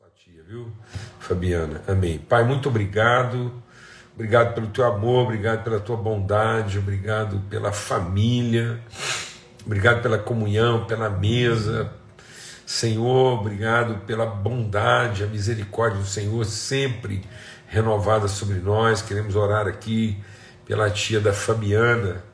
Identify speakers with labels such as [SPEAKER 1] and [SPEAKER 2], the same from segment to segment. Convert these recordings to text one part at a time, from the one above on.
[SPEAKER 1] sua tia, viu, Fabiana? Amém. Pai, muito obrigado. Obrigado pelo teu amor, obrigado pela tua bondade, obrigado pela família, obrigado pela comunhão, pela mesa. Senhor, obrigado pela bondade, a misericórdia do Senhor sempre renovada sobre nós. Queremos orar aqui pela tia da Fabiana,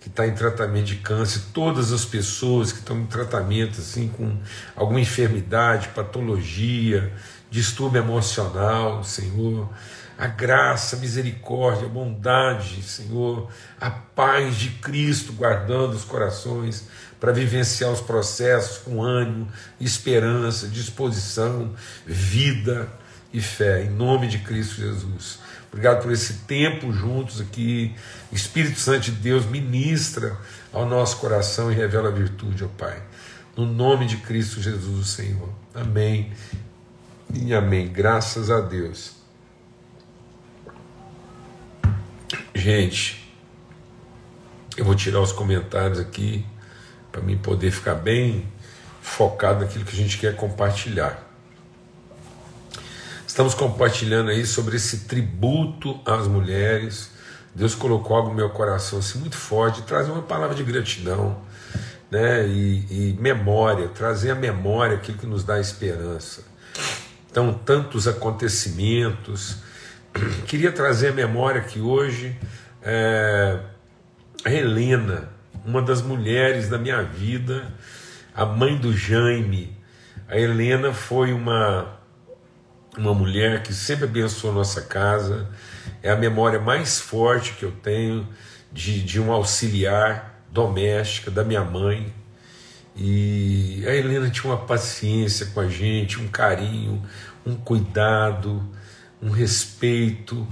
[SPEAKER 1] que está em tratamento de câncer, todas as pessoas que estão em tratamento assim com alguma enfermidade, patologia, distúrbio emocional, Senhor, a graça, a misericórdia, a bondade, Senhor, a paz de Cristo guardando os corações para vivenciar os processos com ânimo, esperança, disposição, vida e fé, em nome de Cristo Jesus. Obrigado por esse tempo juntos aqui. Espírito Santo de Deus ministra ao nosso coração e revela a virtude, ó Pai. No nome de Cristo Jesus, Senhor. Amém e amém. Graças a Deus. Gente, eu vou tirar os comentários aqui para mim poder ficar bem focado naquilo que a gente quer compartilhar. Estamos compartilhando aí sobre esse tributo às mulheres. Deus colocou algo no meu coração assim, muito forte, trazer uma palavra de gratidão né? e, e memória, trazer a memória aquilo que nos dá esperança. Então, tantos acontecimentos. Queria trazer a memória que hoje é, a Helena, uma das mulheres da minha vida, a mãe do Jaime, a Helena foi uma uma mulher que sempre abençoou nossa casa, é a memória mais forte que eu tenho de, de um auxiliar doméstica da minha mãe. E a Helena tinha uma paciência com a gente, um carinho, um cuidado, um respeito.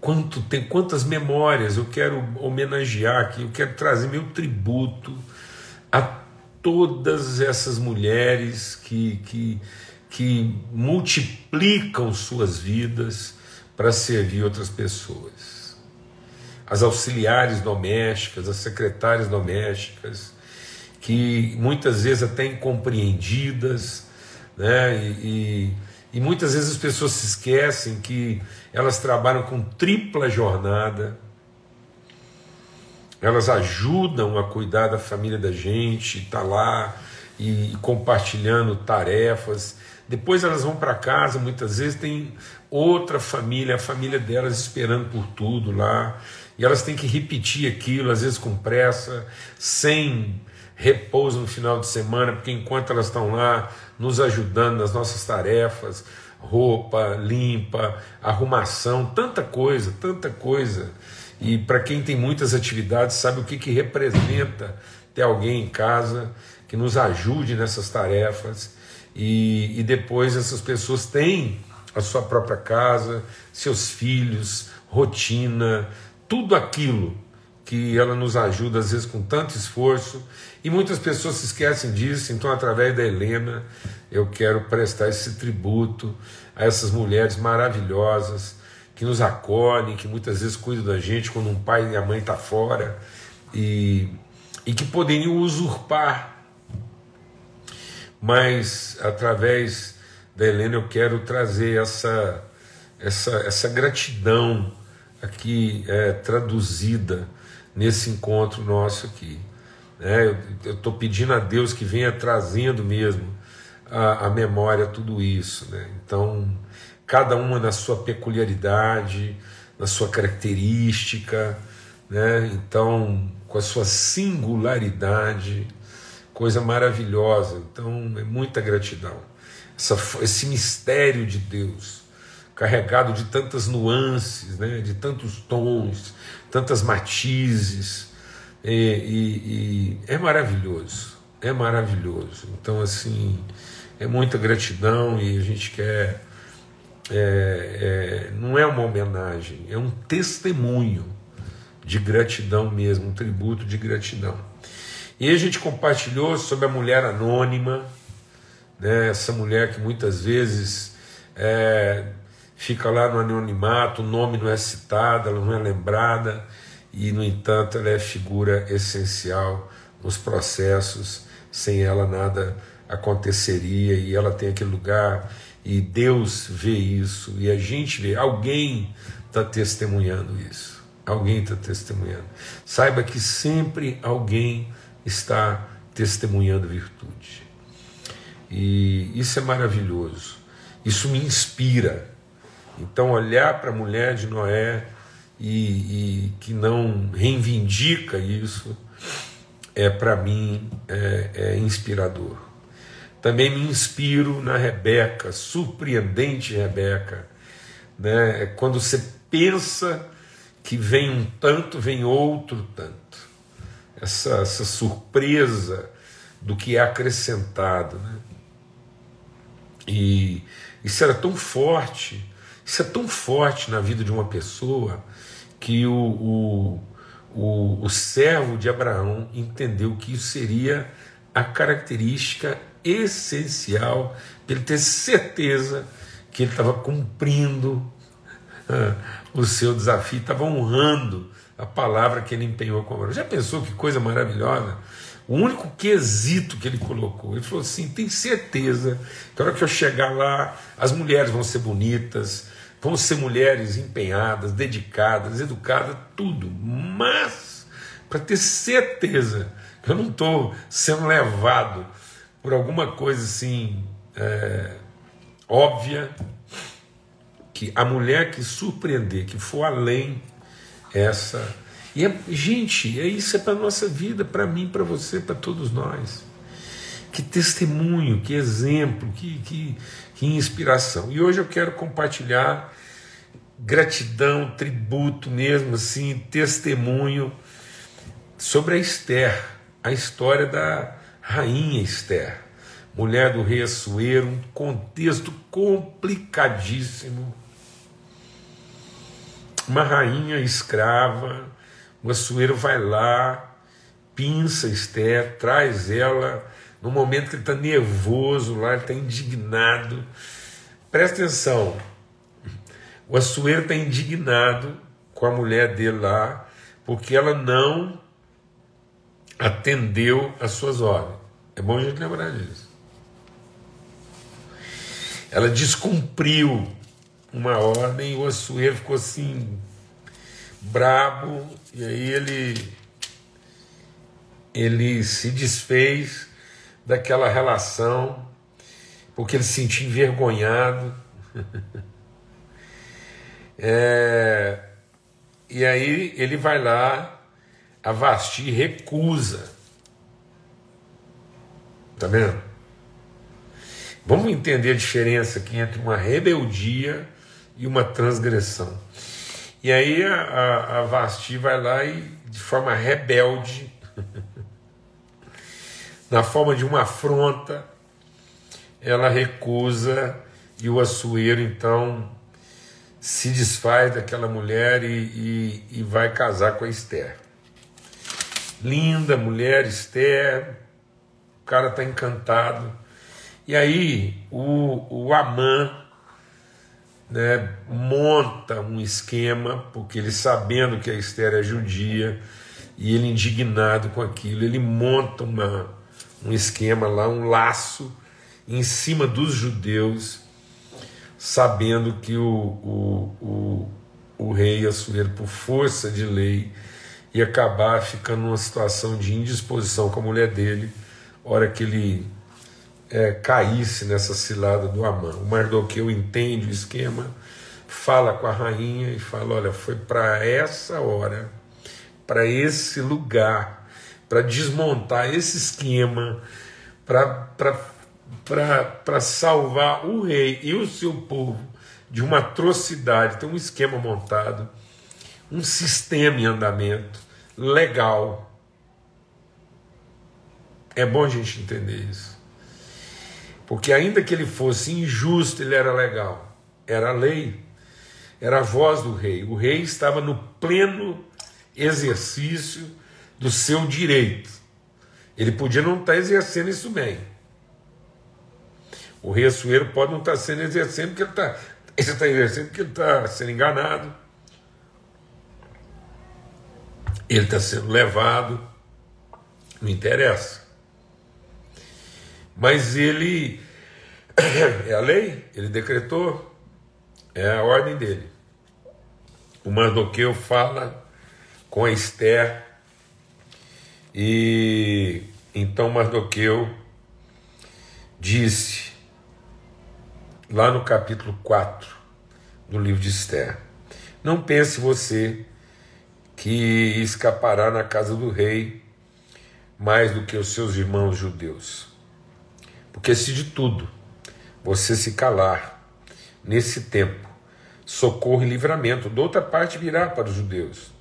[SPEAKER 1] Quanto tem quantas memórias eu quero homenagear aqui, eu quero trazer meu tributo a todas essas mulheres que, que que multiplicam suas vidas para servir outras pessoas. As auxiliares domésticas, as secretárias domésticas, que muitas vezes até incompreendidas, né? E, e, e muitas vezes as pessoas se esquecem que elas trabalham com tripla jornada, elas ajudam a cuidar da família da gente, tá lá e compartilhando tarefas, depois elas vão para casa, muitas vezes tem outra família, a família delas esperando por tudo lá, e elas têm que repetir aquilo, às vezes com pressa, sem repouso no final de semana, porque enquanto elas estão lá nos ajudando nas nossas tarefas, roupa limpa, arrumação, tanta coisa, tanta coisa. E para quem tem muitas atividades, sabe o que, que representa ter alguém em casa que nos ajude nessas tarefas e, e depois essas pessoas têm a sua própria casa, seus filhos, rotina, tudo aquilo que ela nos ajuda, às vezes com tanto esforço, e muitas pessoas se esquecem disso, então, através da Helena, eu quero prestar esse tributo a essas mulheres maravilhosas que nos acolhem, que muitas vezes cuidam da gente quando um pai e a mãe estão tá fora, e, e que poderiam usurpar mas através da Helena eu quero trazer essa, essa, essa gratidão aqui é, traduzida nesse encontro nosso aqui. Né? Eu estou pedindo a Deus que venha trazendo mesmo a, a memória tudo isso. Né? Então, cada uma na sua peculiaridade, na sua característica, né? então, com a sua singularidade coisa maravilhosa. Então, é muita gratidão. Essa, esse mistério de Deus, carregado de tantas nuances, né, de tantos tons, tantas matizes, e, e, e é maravilhoso, é maravilhoso. Então, assim, é muita gratidão e a gente quer. É, é, não é uma homenagem, é um testemunho de gratidão mesmo, um tributo de gratidão. E a gente compartilhou sobre a mulher anônima, né, essa mulher que muitas vezes é, fica lá no anonimato, o nome não é citado, ela não é lembrada, e no entanto ela é figura essencial nos processos, sem ela nada aconteceria, e ela tem aquele lugar e Deus vê isso, e a gente vê, alguém está testemunhando isso. Alguém está testemunhando. Saiba que sempre alguém está testemunhando virtude. E isso é maravilhoso. Isso me inspira. Então, olhar para a mulher de Noé e, e, que não reivindica isso, é para mim é, é inspirador. Também me inspiro na Rebeca, surpreendente Rebeca. Né? É quando você pensa que vem um tanto, vem outro tanto. Essa, essa surpresa do que é acrescentado. Né? E isso era tão forte, isso é tão forte na vida de uma pessoa que o, o, o, o servo de Abraão entendeu que isso seria a característica essencial para ele ter certeza que ele estava cumprindo ah, o seu desafio, estava honrando a palavra que ele empenhou com Abraão. Já pensou que coisa maravilhosa? O único quesito que ele colocou, ele falou assim: tem certeza que a hora que eu chegar lá, as mulheres vão ser bonitas, vão ser mulheres empenhadas, dedicadas, educadas, tudo. Mas, para ter certeza que eu não estou sendo levado por alguma coisa assim é, óbvia, que a mulher que surpreender, que for além, essa. E é, gente, é isso é para nossa vida, para mim, para você, para todos nós. Que testemunho, que exemplo, que, que, que inspiração. E hoje eu quero compartilhar gratidão, tributo mesmo, assim, testemunho sobre a Esther, a história da rainha Esther, mulher do rei Assuero, um contexto complicadíssimo. Uma rainha escrava, o Assuero vai lá, pinça Esther, traz ela no momento que ele está nervoso lá, ele está indignado. Presta atenção, o Assuero está indignado com a mulher dele lá, porque ela não atendeu às suas ordens. É bom a gente lembrar disso. Ela descumpriu uma ordem o Assuero ficou assim, brabo, e aí ele, ele se desfez daquela relação, porque ele se sentia envergonhado. É, e aí ele vai lá, a Vasti recusa. Tá vendo? Vamos entender a diferença aqui entre uma rebeldia e uma transgressão. E aí a, a, a Vasti vai lá e, de forma rebelde, na forma de uma afronta, ela recusa e o Assuero então se desfaz daquela mulher e, e, e vai casar com a Esther. Linda mulher, Esther, o cara está encantado. E aí o, o Amã né, monta um esquema, porque ele sabendo que a Esther é judia, e ele indignado com aquilo, ele monta uma, um esquema lá, um laço em cima dos judeus sabendo que o, o, o, o rei Assuero, por força de lei, ia acabar ficando numa situação de indisposição com a mulher dele, hora que ele é, caísse nessa cilada do Amã. O Mardoqueu entende o esquema, fala com a rainha e fala: olha, foi para essa hora, para esse lugar, para desmontar esse esquema, para salvar o rei e o seu povo de uma atrocidade. Tem um esquema montado, um sistema em andamento legal. É bom a gente entender isso. Porque, ainda que ele fosse injusto, ele era legal. Era a lei, era a voz do rei. O rei estava no pleno exercício do seu direito. Ele podia não estar exercendo isso bem o rei Assuero pode não estar sendo exercendo porque ele está. Ele está exercendo porque ele está sendo enganado. Ele está sendo levado. Não interessa. Mas ele É a lei, ele decretou, é a ordem dele. O Mardoqueu fala com Esther e então Mardoqueu disse, lá no capítulo 4 do livro de Esther, não pense você que escapará na casa do rei mais do que os seus irmãos judeus. Porque se de tudo você se calar nesse tempo, socorro e livramento, de outra parte virá para os judeus,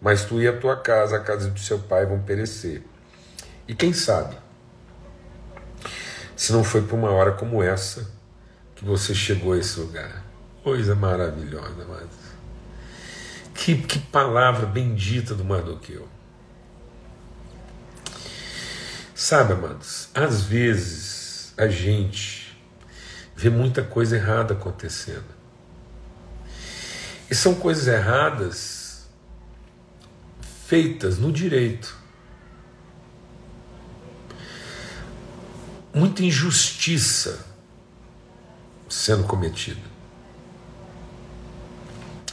[SPEAKER 1] mas tu e a tua casa, a casa do seu pai vão perecer. E quem sabe, se não foi por uma hora como essa que você chegou a esse lugar. Coisa maravilhosa, amados. Que, que palavra bendita do Mardoqueu. Sabe, amados, às vezes a gente vê muita coisa errada acontecendo. E são coisas erradas feitas no direito. Muita injustiça sendo cometida.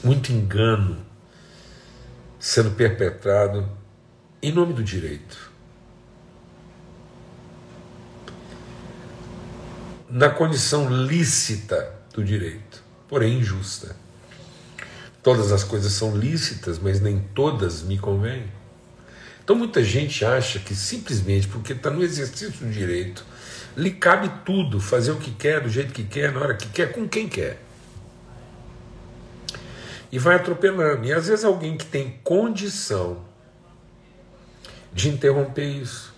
[SPEAKER 1] Muito engano sendo perpetrado em nome do direito. Na condição lícita do direito, porém injusta. Todas as coisas são lícitas, mas nem todas me convêm. Então muita gente acha que simplesmente porque está no exercício do direito, lhe cabe tudo, fazer o que quer, do jeito que quer, na hora que quer, com quem quer e vai atropelando. E às vezes alguém que tem condição de interromper isso,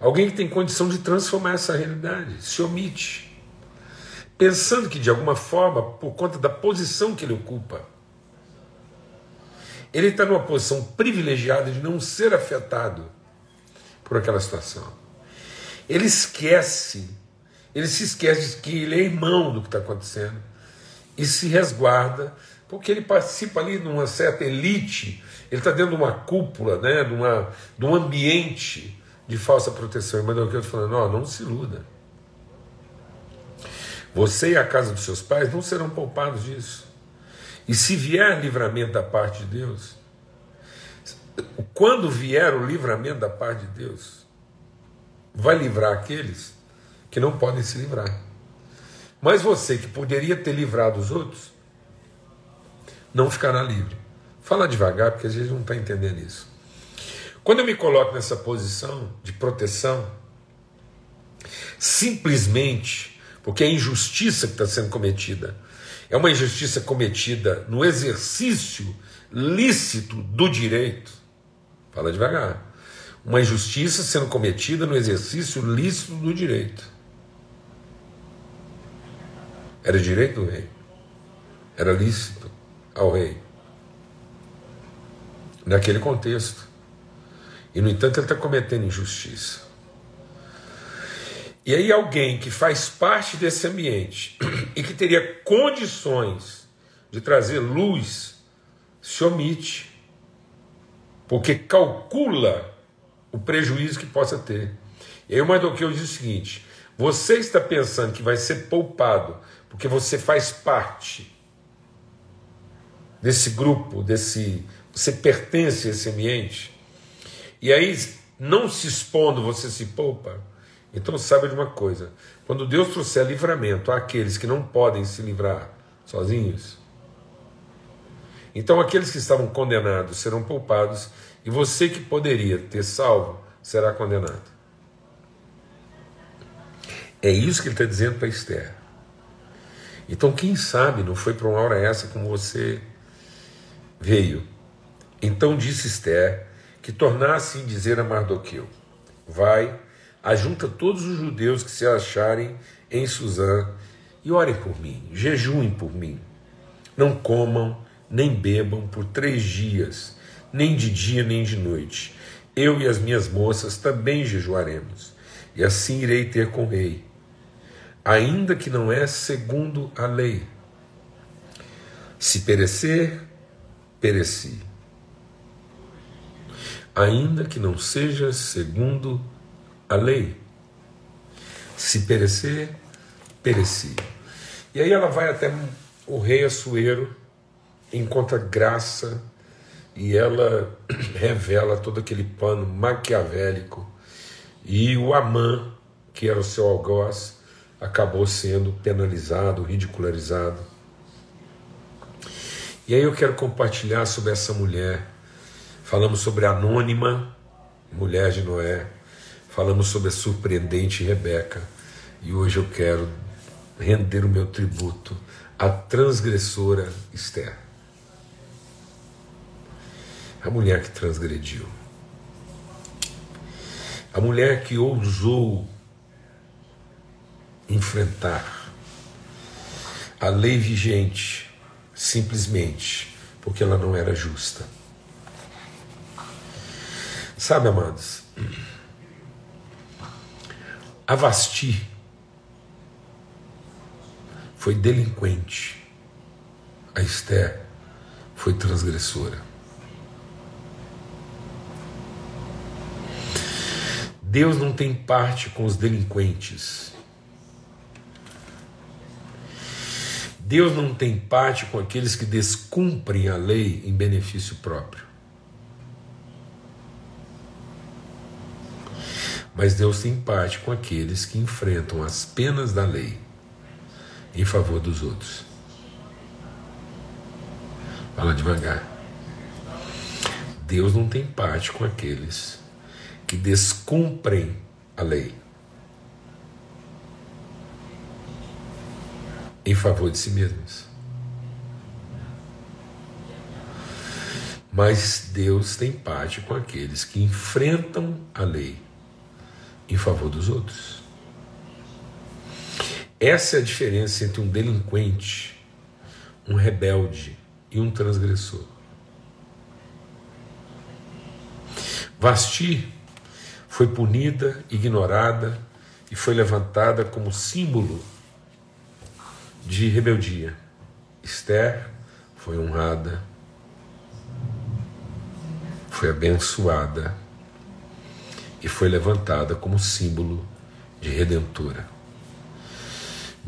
[SPEAKER 1] alguém que tem condição de transformar essa realidade, se omite, pensando que de alguma forma, por conta da posição que ele ocupa, ele está numa posição privilegiada de não ser afetado por aquela situação. Ele esquece, ele se esquece de que ele é irmão do que está acontecendo e se resguarda porque ele participa ali de uma certa elite, ele está dentro de uma cúpula, né, de, uma, de um ambiente de falsa proteção. Mas é o que eu estou falando, não, não se iluda. Você e a casa dos seus pais não serão poupados disso. E se vier livramento da parte de Deus, quando vier o livramento da parte de Deus, vai livrar aqueles que não podem se livrar. Mas você que poderia ter livrado os outros, não ficará livre. Fala devagar, porque a gente não está entendendo isso. Quando eu me coloco nessa posição de proteção, simplesmente porque a injustiça que está sendo cometida é uma injustiça cometida no exercício lícito do direito. Fala devagar. Uma injustiça sendo cometida no exercício lícito do direito. Era direito do rei. Era lícito ao rei. Naquele contexto. E, no entanto, ele está cometendo injustiça. E aí, alguém que faz parte desse ambiente e que teria condições de trazer luz, se omite, porque calcula o prejuízo que possa ter. E aí, o Mardoqueu diz o seguinte: você está pensando que vai ser poupado porque você faz parte desse grupo, desse você pertence a esse ambiente. E aí, não se expondo, você se poupa. Então saiba de uma coisa: quando Deus trouxer livramento àqueles que não podem se livrar sozinhos, então aqueles que estavam condenados serão poupados, e você que poderia ter salvo será condenado. É isso que ele está dizendo para Esther. Então, quem sabe não foi para uma hora essa como você veio. Então disse Esther que tornasse em dizer a Mardoqueu: Vai, ajunta todos os judeus que se acharem em Suzã e orem por mim, jejuem por mim. Não comam nem bebam por três dias, nem de dia nem de noite. Eu e as minhas moças também jejuaremos, e assim irei ter com o rei, ainda que não é segundo a lei. Se perecer, pereci. Ainda que não seja segundo a lei. Se perecer, perecia. E aí ela vai até o rei Assuero, encontra graça e ela revela todo aquele pano maquiavélico. E o Amã, que era o seu algoz, acabou sendo penalizado, ridicularizado. E aí eu quero compartilhar sobre essa mulher. Falamos sobre a anônima, mulher de Noé. Falamos sobre a surpreendente Rebeca. E hoje eu quero render o meu tributo à transgressora Esther. A mulher que transgrediu. A mulher que ousou enfrentar a lei vigente simplesmente porque ela não era justa. Sabe, amados, a Vasti foi delinquente, a Esther foi transgressora. Deus não tem parte com os delinquentes. Deus não tem parte com aqueles que descumprem a lei em benefício próprio. Mas Deus tem parte com aqueles que enfrentam as penas da lei em favor dos outros. Fala devagar. Deus não tem parte com aqueles que descumprem a lei em favor de si mesmos. Mas Deus tem parte com aqueles que enfrentam a lei em favor dos outros. Essa é a diferença entre um delinquente, um rebelde e um transgressor. Vasti foi punida, ignorada e foi levantada como símbolo de rebeldia. Esther foi honrada, foi abençoada e foi levantada como símbolo de redentora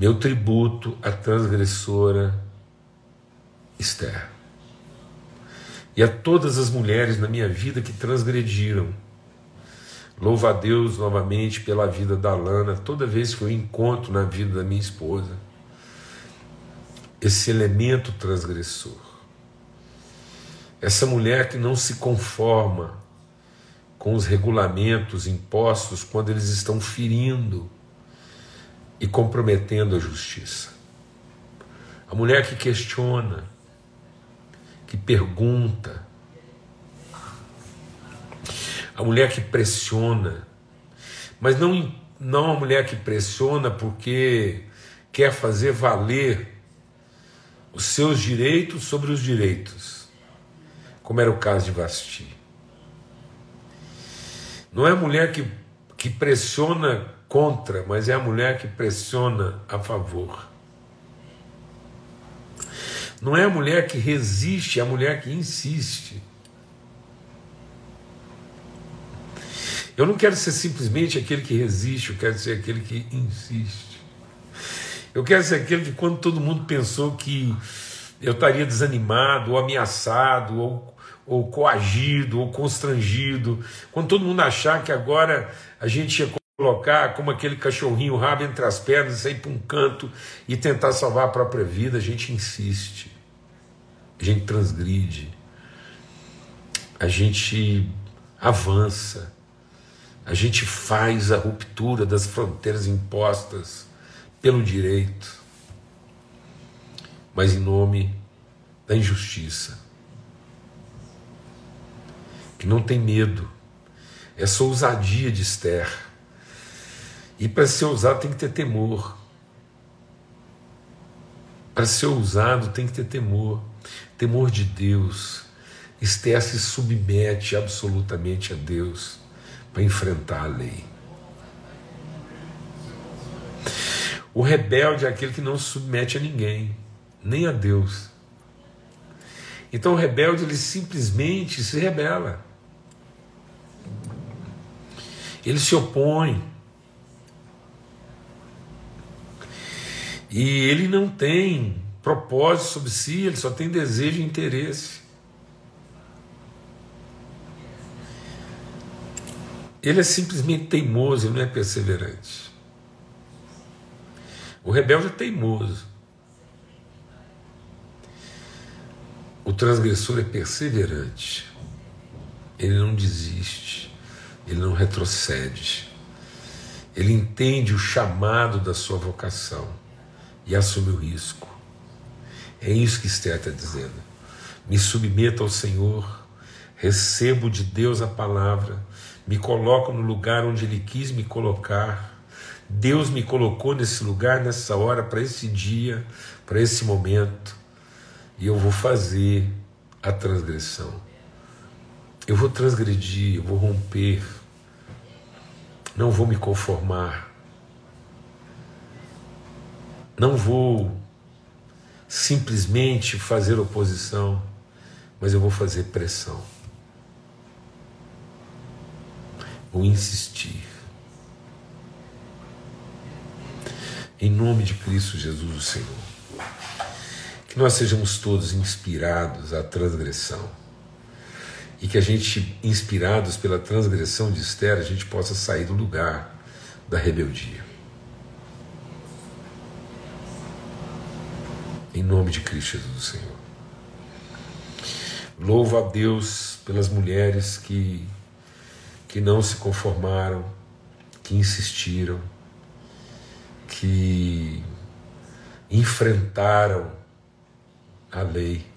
[SPEAKER 1] meu tributo à transgressora Esther. E a todas as mulheres na minha vida que transgrediram. Louva a Deus novamente pela vida da Lana, toda vez que eu encontro na vida da minha esposa esse elemento transgressor. Essa mulher que não se conforma com os regulamentos impostos quando eles estão ferindo e comprometendo a justiça. A mulher que questiona, que pergunta, a mulher que pressiona, mas não, não a mulher que pressiona porque quer fazer valer os seus direitos sobre os direitos, como era o caso de Vasti. Não é a mulher que, que pressiona contra, mas é a mulher que pressiona a favor. Não é a mulher que resiste, é a mulher que insiste. Eu não quero ser simplesmente aquele que resiste, eu quero ser aquele que insiste. Eu quero ser aquele que, quando todo mundo pensou que eu estaria desanimado, ou ameaçado, ou, ou coagido, ou constrangido, quando todo mundo achar que agora a gente ia colocar como aquele cachorrinho rabo entre as pernas sair para um canto e tentar salvar a própria vida, a gente insiste, a gente transgride, a gente avança, a gente faz a ruptura das fronteiras impostas pelo direito, mas em nome da injustiça, que não tem medo, essa ousadia de Esther e para ser ousado tem que ter temor. Para ser ousado tem que ter temor. Temor de Deus. Esther se submete absolutamente a Deus para enfrentar a lei. O rebelde é aquele que não se submete a ninguém, nem a Deus. Então o rebelde ele simplesmente se rebela. Ele se opõe. E ele não tem propósito sobre si, ele só tem desejo e interesse. Ele é simplesmente teimoso, ele não é perseverante. O rebelde é teimoso. O transgressor é perseverante. Ele não desiste, ele não retrocede. Ele entende o chamado da sua vocação e assume o risco. É isso que Esther está dizendo. Me submeto ao Senhor, recebo de Deus a palavra, me coloco no lugar onde Ele quis me colocar. Deus me colocou nesse lugar, nessa hora, para esse dia, para esse momento, e eu vou fazer a transgressão. Eu vou transgredir, eu vou romper, não vou me conformar, não vou simplesmente fazer oposição, mas eu vou fazer pressão. Vou insistir. Em nome de Cristo Jesus, o Senhor. Que nós sejamos todos inspirados à transgressão. E que a gente, inspirados pela transgressão de Esther, a gente possa sair do lugar da rebeldia. Em nome de Cristo Jesus, Senhor. Louvo a Deus pelas mulheres que, que não se conformaram, que insistiram, que enfrentaram a lei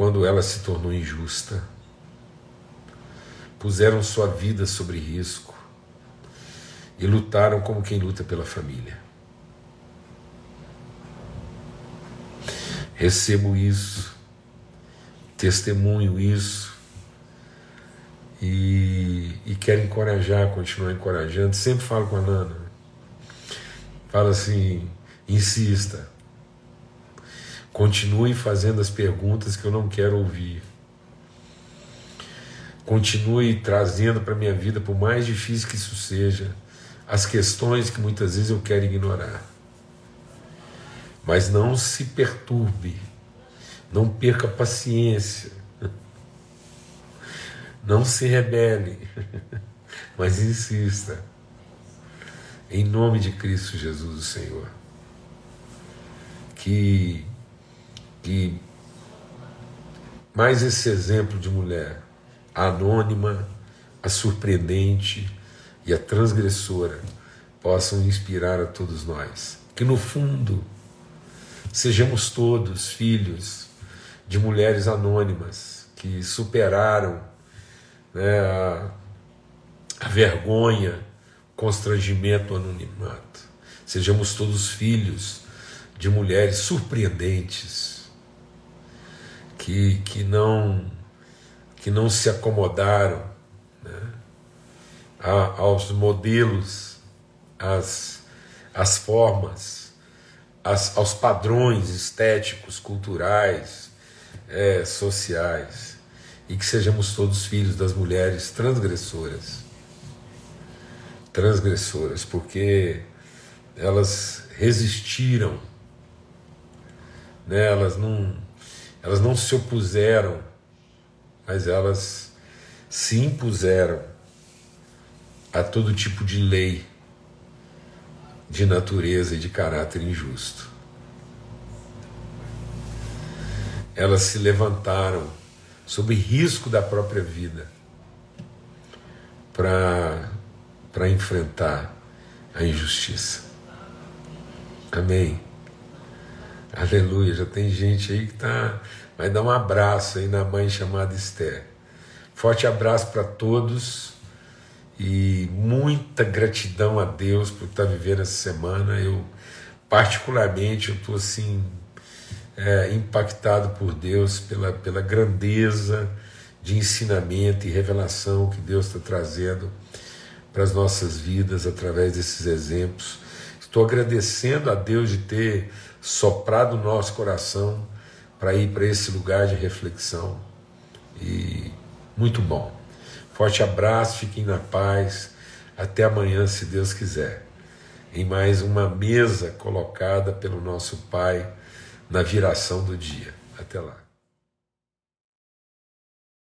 [SPEAKER 1] quando ela se tornou injusta, puseram sua vida sobre risco e lutaram como quem luta pela família. recebo isso, testemunho isso e, e quero encorajar, continuar encorajando. Sempre falo com a Nana, falo assim: insista, continue fazendo as perguntas que eu não quero ouvir. Continue trazendo para minha vida, por mais difícil que isso seja, as questões que muitas vezes eu quero ignorar. Mas não se perturbe, não perca paciência, não se rebele, mas insista. Em nome de Cristo Jesus, o Senhor. Que, que mais esse exemplo de mulher, a anônima, a surpreendente e a transgressora, possam inspirar a todos nós. Que no fundo, Sejamos todos filhos de mulheres anônimas que superaram né, a, a vergonha, constrangimento, o anonimato. Sejamos todos filhos de mulheres surpreendentes que, que, não, que não se acomodaram né, a, aos modelos, às, às formas as, aos padrões estéticos, culturais, é, sociais, e que sejamos todos filhos das mulheres transgressoras. Transgressoras, porque elas resistiram, né? elas, não, elas não se opuseram, mas elas se impuseram a todo tipo de lei de natureza e de caráter injusto. Elas se levantaram sob risco da própria vida para enfrentar a injustiça. Amém. Aleluia. Já tem gente aí que tá, vai dar um abraço aí na mãe chamada Esther. Forte abraço para todos e muita gratidão a Deus por estar vivendo essa semana. Eu, particularmente, eu estou assim, é, impactado por Deus pela, pela grandeza de ensinamento e revelação que Deus está trazendo para as nossas vidas através desses exemplos. Estou agradecendo a Deus de ter soprado o nosso coração para ir para esse lugar de reflexão. E muito bom. Forte abraço, fiquem na paz. Até amanhã, se Deus quiser. em mais uma mesa colocada pelo nosso Pai na viração do dia. Até lá.